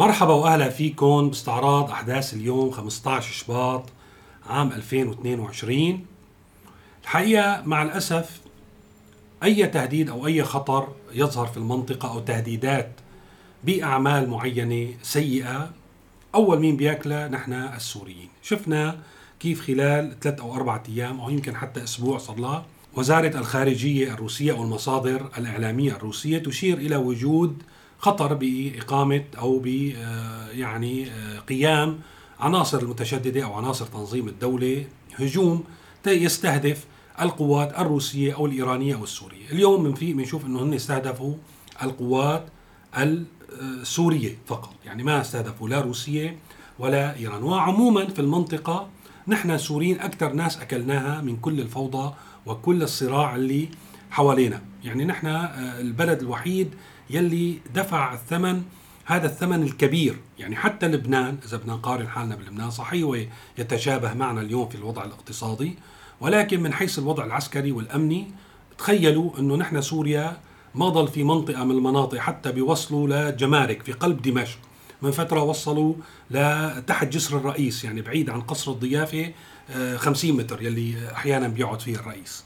مرحبا وأهلا فيكم باستعراض أحداث اليوم 15 شباط عام 2022 الحقيقة مع الأسف أي تهديد أو أي خطر يظهر في المنطقة أو تهديدات بأعمال معينة سيئة أول مين بياكلها؟ نحن السوريين. شفنا كيف خلال ثلاث أو اربعة أيام أو يمكن حتى أسبوع صار لها وزارة الخارجية الروسية أو المصادر الإعلامية الروسية تشير إلى وجود خطر بإقامة أو ب آه، يعني آه، قيام عناصر المتشددة أو عناصر تنظيم الدولة هجوم يستهدف القوات الروسية أو الإيرانية أو السورية، اليوم بنشوف إنه هن استهدفوا القوات السورية فقط، يعني ما استهدفوا لا روسية ولا إيران، وعموما في المنطقة نحن سوريين أكثر ناس أكلناها من كل الفوضى وكل الصراع اللي حوالينا، يعني نحن آه، البلد الوحيد يلي دفع الثمن هذا الثمن الكبير. يعني حتى لبنان إذا بدنا نقارن حالنا بلبنان صحيح يتشابه معنا اليوم في الوضع الاقتصادي ولكن من حيث الوضع العسكري والأمني تخيلوا أنه نحن سوريا ما ضل في منطقة من المناطق حتى بيوصلوا لجمارك في قلب دمشق. من فترة وصلوا لتحت جسر الرئيس يعني بعيد عن قصر الضيافة 50 آه، متر يلي أحيانا بيقعد فيه الرئيس.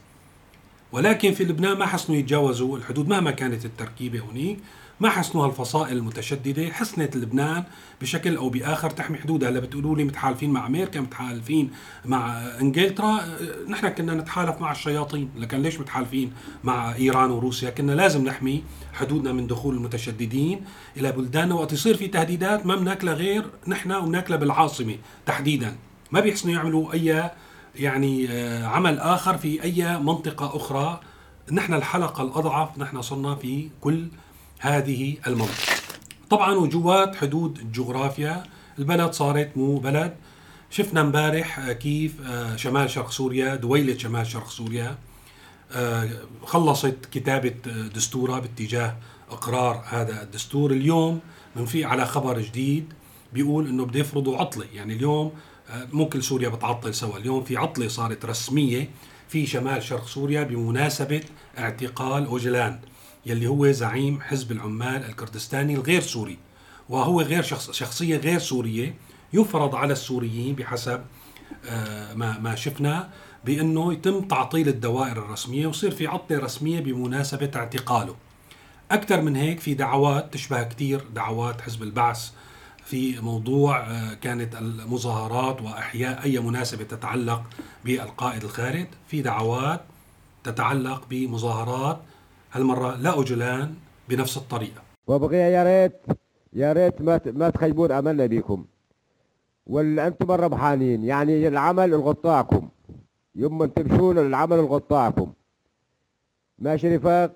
ولكن في لبنان ما حسنوا يتجاوزوا الحدود مهما كانت التركيبة هناك ما حسنوا هالفصائل المتشددة. حسنت لبنان بشكل أو بآخر تحمي حدودها. هلا بتقولوا لي متحالفين مع أمريكا متحالفين مع إنجلترا. نحن كنا نتحالف مع الشياطين. لكن ليش متحالفين مع إيران وروسيا؟ كنا لازم نحمي حدودنا من دخول المتشددين إلى بلداننا وقت يصير في تهديدات ما بناكلها غير نحن وبناكلها بالعاصمة تحديدا. ما بيحسنوا يعملوا أي يعني آه، عمل آخر في أي منطقة أخرى. نحن الحلقة الأضعف نحن صرنا في كل هذه المنطقة. طبعا وجوات حدود الجغرافيا البلد صارت مو بلد. شفنا امبارح كيف آه، شمال شرق سوريا دويلة شمال شرق سوريا آه، خلصت كتابة دستورها باتجاه إقرار هذا الدستور. اليوم بنفيق على خبر جديد بيقول إنه بده يفرضوا عطلة. يعني اليوم مو كل سوريا بتعطل سوا اليوم في عطلة صارت رسمية في شمال شرق سوريا بمناسبة اعتقال أوجلان يلي هو زعيم حزب العمال الكردستاني الغير سوري وهو غير شخص شخصية غير سورية يفرض على السوريين بحسب آه، ما ما شفنا بأنه يتم تعطيل الدوائر الرسمية ويصير في عطلة رسمية بمناسبة اعتقاله. أكثر من هيك في دعوات تشبه كثير دعوات حزب البعث في موضوع آه، كانت المظاهرات وأحياء أي مناسبة تتعلق بالقائد الخالد، في دعوات تتعلق بمظاهرات هالمرة لا أجلان بنفس الطريقة. وبقي يا ريت يا ريت ما ما تخيبون أملنا بكم. ولا أنتم الربحانين يعني العمل الغطاكم. يوم ما تمشون العمل الغطاكم. ماشي رفاق؟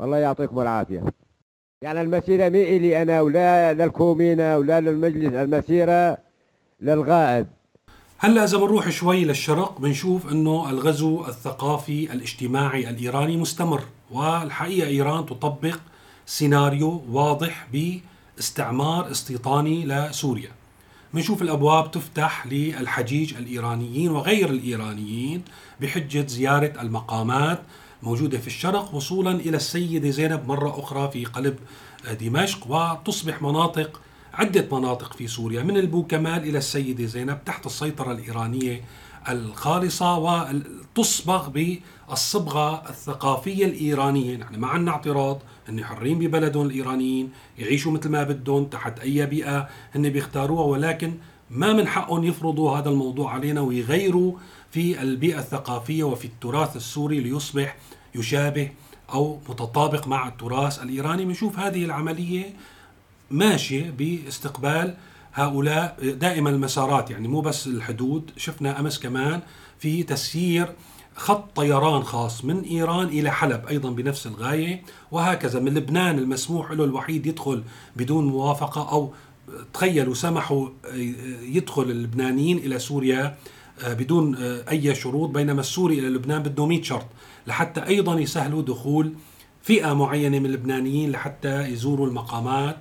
الله يعطيكم العافية. يعني المسيرة مي الي أنا ولا للكومينه ولا للمجلس المسيرة للغائب هلا إذا بنروح شوي للشرق بنشوف إنه الغزو الثقافي الاجتماعي الإيراني مستمر والحقيقة إيران تطبق سيناريو واضح باستعمار استيطاني لسوريا. بنشوف الأبواب تفتح للحجيج الإيرانيين وغير الإيرانيين بحجة زيارة المقامات موجودة في الشرق وصولا إلى السيده زينب مرة أخرى في قلب دمشق وتصبح مناطق عدة مناطق في سوريا من البوكمال إلى السيدة زينب تحت السيطرة الإيرانية الخالصة وتصبغ بالصبغة الثقافية الإيرانية. نحن ما عندنا اعتراض هن حرين ببلدهم الإيرانيين يعيشوا مثل ما بدهم تحت أي بيئة هن بيختاروها ولكن ما من حقهم يفرضوا هذا الموضوع علينا ويغيروا في البيئة الثقافية وفي التراث السوري ليصبح يشابه أو متطابق مع التراث الإيراني. بنشوف هذه العملية ماشية باستقبال هؤلاء دائما المسارات يعني مو بس الحدود. شفنا أمس كمان في تسيير خط طيران خاص من إيران إلى حلب أيضا بنفس الغاية. وهكذا من لبنان المسموح له الوحيد يدخل بدون موافقة أو تخيلوا سمحوا يدخل اللبنانيين إلى سوريا بدون آه، أي شروط بينما السوري إلى لبنان بده 100 شرط لحتى أيضا يسهلوا دخول فئة معينة من اللبنانيين لحتى يزوروا المقامات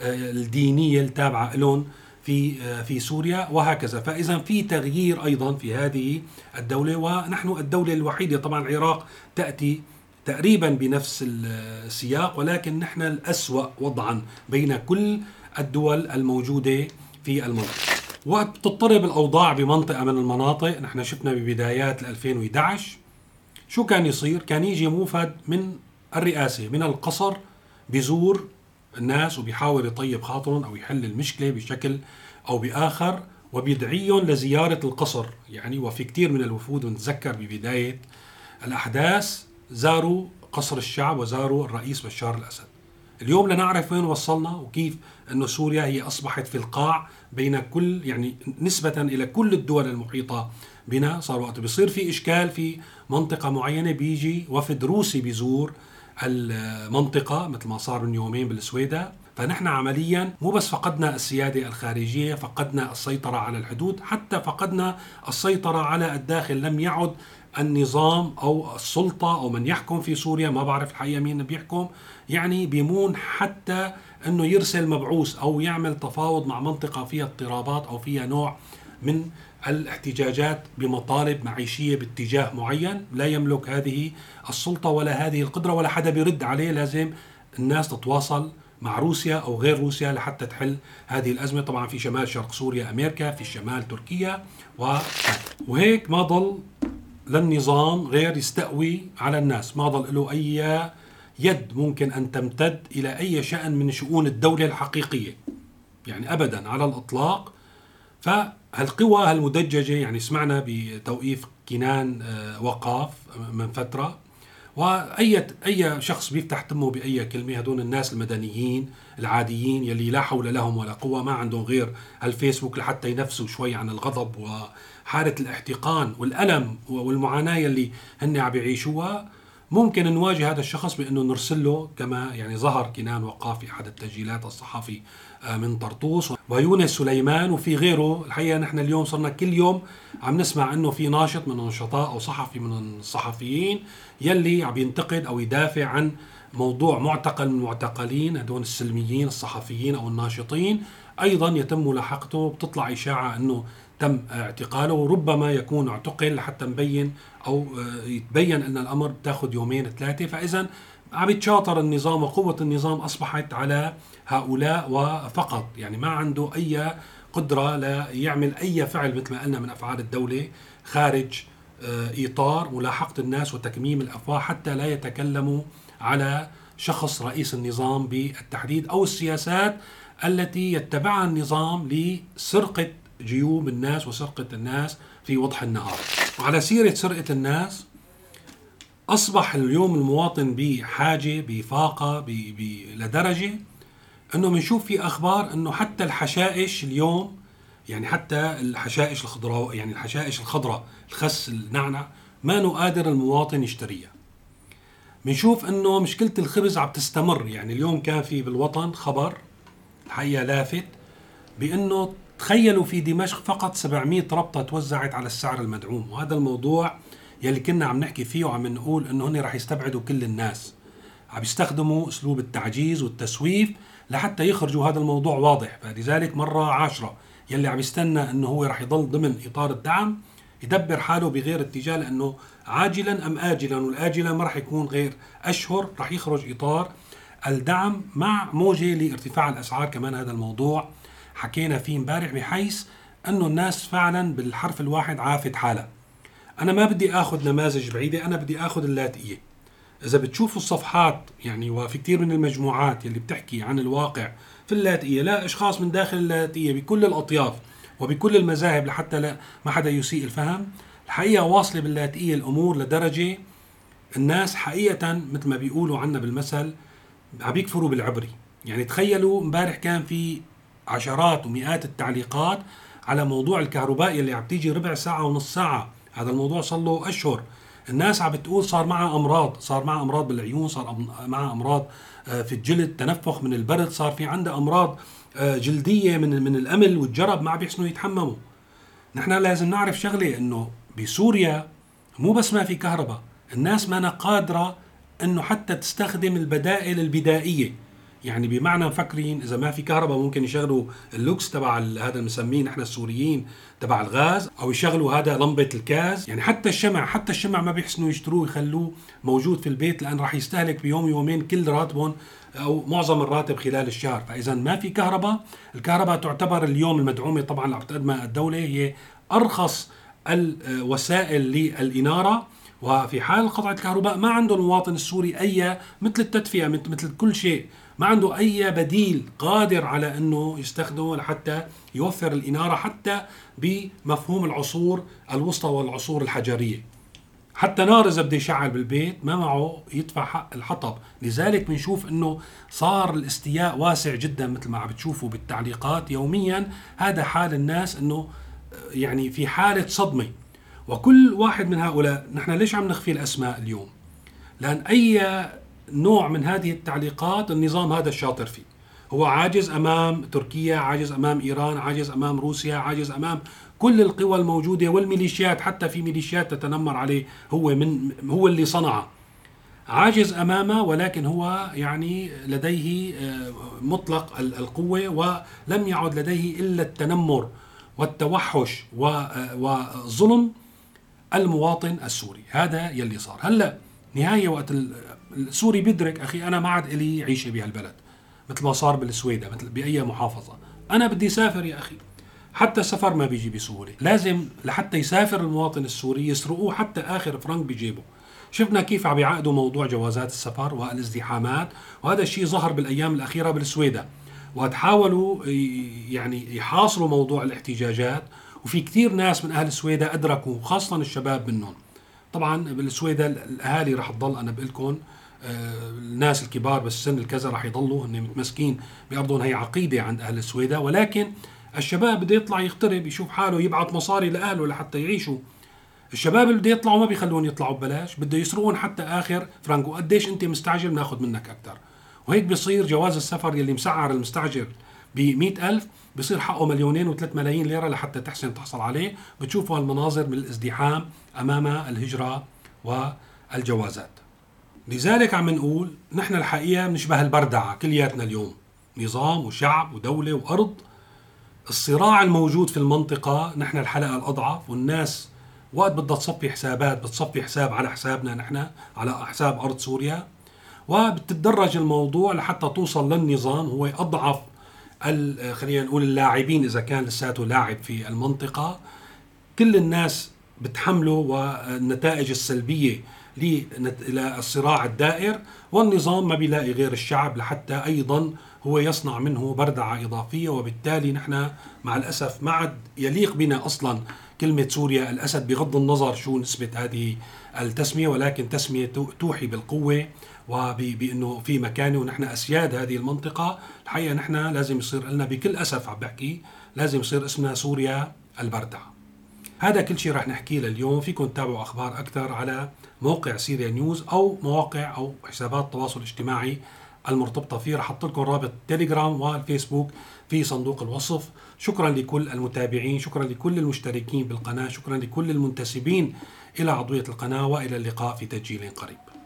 الدينية التابعة لهم في في سوريا وهكذا. فاذا في تغيير أيضا في هذه الدولة ونحن الدولة الوحيدة طبعا العراق تأتي تقريبا بنفس السياق ولكن نحن الأسوأ وضعا بين كل الدول الموجودة في المنطقة. وقت تضطرب الأوضاع بمنطقة من المناطق. نحن شفنا ببدايات 2011 شو كان يصير؟ كان يجي موفد من الرئاسة من القصر بزور الناس وبيحاول يطيب خاطرهم أو يحل المشكلة بشكل أو بآخر وبيدعيهم لزيارة القصر. يعني وفي كثير من الوفود ونتذكر ببداية الأحداث زاروا قصر الشعب وزاروا الرئيس بشار الأسد. اليوم لنعرف وين وصلنا وكيف أن سوريا هي أصبحت في القاع بين كل يعني نسبة إلى كل الدول المحيطة بنا. صار وقت بيصير في إشكال في منطقة معينة بيجي وفد روسي بيزور المنطقة مثل ما صار من يومين بالسويدة. فنحن عمليا مو بس فقدنا السيادة الخارجية فقدنا السيطرة على الحدود حتى فقدنا السيطرة على الداخل. لم يعد النظام أو السلطة أو من يحكم في سوريا ما بعرف الحقيقة مين بيحكم. يعني بيمون حتى إنه يرسل مبعوث أو يعمل تفاوض مع منطقة فيها اضطرابات أو فيها نوع من الاحتجاجات بمطالب معيشية باتجاه معين. لا يملك هذه السلطة ولا هذه القدرة ولا حدا بيرد عليه. لازم الناس تتواصل مع روسيا أو غير روسيا لحتى تحل هذه الأزمة. طبعا في شمال شرق سوريا أمريكا في الشمال تركيا وهيك ما ضل للنظام غير يستقوي على الناس. ما ضل له أي يد ممكن أن تمتد إلى أي شأن من شؤون الدولة الحقيقية. يعني ابدا على الإطلاق. فالقوى المدججه يعني سمعنا بتوقيف كنان آه، وقاف من فترة. وأي أي شخص بيفتح تمه بأي كلمة هدول الناس المدنيين العاديين يلي لا حول لهم ولا قوة ما عندهم غير الفيسبوك لحتى ينفسوا شوي عن الغضب وحالة الاحتقان والألم والمعاناة يلي هن عم يعيشوها. ممكن نواجه هذا الشخص بأنه نرسل له كما يعني ظهر كنان وقاف في أحد التسجيلات الصحفي من طرطوس. ويونس سليمان وفي غيره. الحقيقة نحن اليوم صرنا كل يوم عم نسمع إنه في ناشط من النشطاء أو صحفي من الصحفيين يلي عم ينتقد أو يدافع عن موضوع معتقل من المعتقلين هدول السلميين الصحفيين أو الناشطين. أيضا يتم ملاحقته بتطلع إشاعة إنه تم اعتقاله. وربما يكون اعتقل حتى نبين أو آه، يتبين أن الأمر بتاخذ يومين ثلاثة. فاذا عم يتشاطر النظام وقوة النظام أصبحت على هؤلاء وفقط. يعني ما عنده أي قدرة ليعمل أي فعل مثل ما قلنا من أفعال الدولة خارج آه، إطار ملاحقة الناس وتكميم الأفواه حتى لا يتكلموا على شخص رئيس النظام بالتحديد أو السياسات التي يتبعها النظام لسرقة جيوب الناس وسرقة الناس في وضح النهار. وعلى سيرة سرقة الناس أصبح اليوم المواطن بحاجة بفاقة ب... ب... لدرجة أنه بنشوف في أخبار أنه حتى الحشائش اليوم يعني حتى الحشائش الخضراء يعني الحشائش الخضراء الخس النعنع ما قادر المواطن يشتريها. بنشوف إنه مشكلة الخبز عم تستمر يعني اليوم كان في بالوطن خبر الحقيقة لافت بإنه تخيلوا في دمشق فقط 700 ربطة توزعت على السعر المدعوم وهذا الموضوع يلي كنا عم نحكي فيه وعم نقول إنه هن رح يستبعدوا كل الناس. عم يستخدموا أسلوب التعجيز والتسويف لحتى يخرجوا هذا الموضوع واضح. فلذلك مرة عاشرة يلي عم يستنى إنه هو رح يضل ضمن إطار الدعم يدبر حاله بغير اتجاه لأنه عاجلا أم اجلا والاجلا ما رح يكون غير أشهر رح يخرج إطار الدعم مع موجة لارتفاع الأسعار كمان هذا الموضوع. حكينا فيه امبارح بحيث إنه الناس فعلا بالحرف الواحد عافت حالها. أنا ما بدي آخذ نماذج بعيدة أنا بدي آخذ اللاتئيه إذا بتشوفوا الصفحات يعني وفي كثير من المجموعات اللي بتحكي عن الواقع في اللاتئيه لا أشخاص من داخل اللاتئيه بكل الأطياف وبكل المذاهب لحتى لا ما حدا يسيء الفهم الحقيقة واصلة باللاتئيه الأمور لدرجة الناس حقيقة مثل ما بيقولوا عنا بالمثل عم يكفروا بالعبري. يعني تخيلوا امبارح كان في عشرات ومئات التعليقات على موضوع الكهربائي اللي عم تيجي ربع ساعة ونص ساعة. هذا الموضوع صار له أشهر. الناس عم بتقول صار معها أمراض صار معها أمراض بالعيون صار معها أمراض آه، في الجلد تنفخ من البرد صار في عندها أمراض آه، جلدية من من الأمل والجرب ما عم بيحسنوا يتحمموا. نحن لازم نعرف شغلة إنه بسوريا مو بس ما في كهرباء الناس ما قادرة إنه حتى تستخدم البدائل البدائية. يعني بمعنى مفكرين إذا ما في كهرباء ممكن يشغلوا اللوكس تبع هذا المسميه نحن السوريين تبع الغاز أو يشغلوا هذا لمبة الكاز. يعني حتى الشمع حتى الشمع ما بيحسنوا يشتروه يخلوه موجود في البيت لأن راح يستهلك بيوم يومين كل راتبهم أو معظم الراتب خلال الشهر. فإذا ما في كهرباء الكهرباء تعتبر اليوم المدعومة طبعا عم تقدمها الدولة هي أرخص الوسائل للإنارة. وفي حال قطع الكهرباء ما عنده المواطن السوري أي مثل التدفئة مثل كل شيء. ما عنده أي بديل قادر على أنه يستخدمه لحتى يوفر الإنارة حتى بمفهوم العصور الوسطى والعصور الحجرية. حتى نار إذا بده يشعل بالبيت ما معه يدفع حق الحطب. لذلك بنشوف إنه صار الاستياء واسع جدا مثل ما عم بتشوفوا بالتعليقات. يوميا هذا حال الناس إنه يعني في حالة صدمة. وكل واحد من هؤلاء نحن ليش عم نخفي الأسماء اليوم؟ لأن أي نوع من هذه التعليقات النظام هذا الشاطر فيه. هو عاجز أمام تركيا عاجز أمام إيران عاجز أمام روسيا عاجز أمام كل القوى الموجودة والميليشيات حتى في ميليشيات تتنمر عليه هو من هو اللي صنعه. عاجز أمامه ولكن هو يعني لديه آه، مطلق القوة ولم يعد لديه إلا التنمر والتوحش آه، وظلم المواطن السوري. هذا يلي صار. هلأ نهاية وقت السوري بيدرك أخي أنا ما عاد لي عيشة بهالبلد مثل ما صار بالسويدة مثل بأي محافظة. أنا بدي اسافر يا أخي حتى السفر ما بيجي بسهولة. لازم لحتى يسافر المواطن السوري يسرقوه حتى آخر فرنك بجيبه. شفنا كيف عم يعقدوا موضوع جوازات السفر والازدحامات وهذا الشيء ظهر بالأيام الأخيرة بالسويدة. وتحاولوا يعني يحاصروا موضوع الاحتجاجات وفي كثير ناس من أهل السويدة أدركوا خاصة الشباب منهم. طبعا بالسويدة الأهالي رح تضل أنا بقول لكم الناس الكبار بالسن الكذا رح يضلوا هن متمسكين بأرضهم. هي عقيدة عند أهل السويدة ولكن الشباب بده يطلع يغترب يشوف حاله يبعث مصاري لأهله لحتى يعيشوا. الشباب اللي بده يطلعوا ما بيخلون يطلعوا ببلاش بده يسرقون حتى آخر فرنك وقديش أنت مستعجل ناخذ منك أكثر وهيك بيصير جواز السفر يلي مسعر المستعجل ب ألف بصير حقه مليونين و3 ملايين ليرة لحتى تحسن تحصل عليه. بتشوفوا هالمناظر من الازدحام أمام الهجرة والجوازات. لذلك عم نقول نحن الحقيقة بنشبه البردعة كلياتنا اليوم. نظام وشعب ودولة وأرض. الصراع الموجود في المنطقة نحن الحلقة الأضعف والناس وقت بدها تصفي حسابات بتصفي حساب على حسابنا نحن على حساب أرض سوريا. وبتتدرج الموضوع لحتى توصل للنظام هو أضعف خلينا نقول اللاعبين إذا كان لساته لاعب في المنطقة. كل الناس بتحملوا والنتائج السلبية للصراع الدائر والنظام ما بيلاقي غير الشعب لحتى أيضا هو يصنع منه بردعة إضافية وبالتالي نحن مع الأسف ما عاد يليق بنا أصلا كلمة سوريا الأسد بغض النظر شو نسبة هذه التسمية ولكن تسمية توحي بالقوة وبانه في مكانه ونحن أسياد هذه المنطقة. الحقيقة نحن لازم يصير لنا بكل أسف عم بحكي لازم يصير اسمنا سوريا البردع هذا كل شيء رح نحكيه لليوم. فيكم تتابعوا أخبار أكثر على موقع سيريا نيوز أو مواقع أو حسابات التواصل الاجتماعي المرتبطة فيه. رح أحط لكم رابط التليجرام والفيسبوك في صندوق الوصف. شكرا لكل المتابعين شكرا لكل المشتركين بالقناة شكرا لكل المنتسبين إلى عضوية القناة وإلى اللقاء في تسجيل قريب.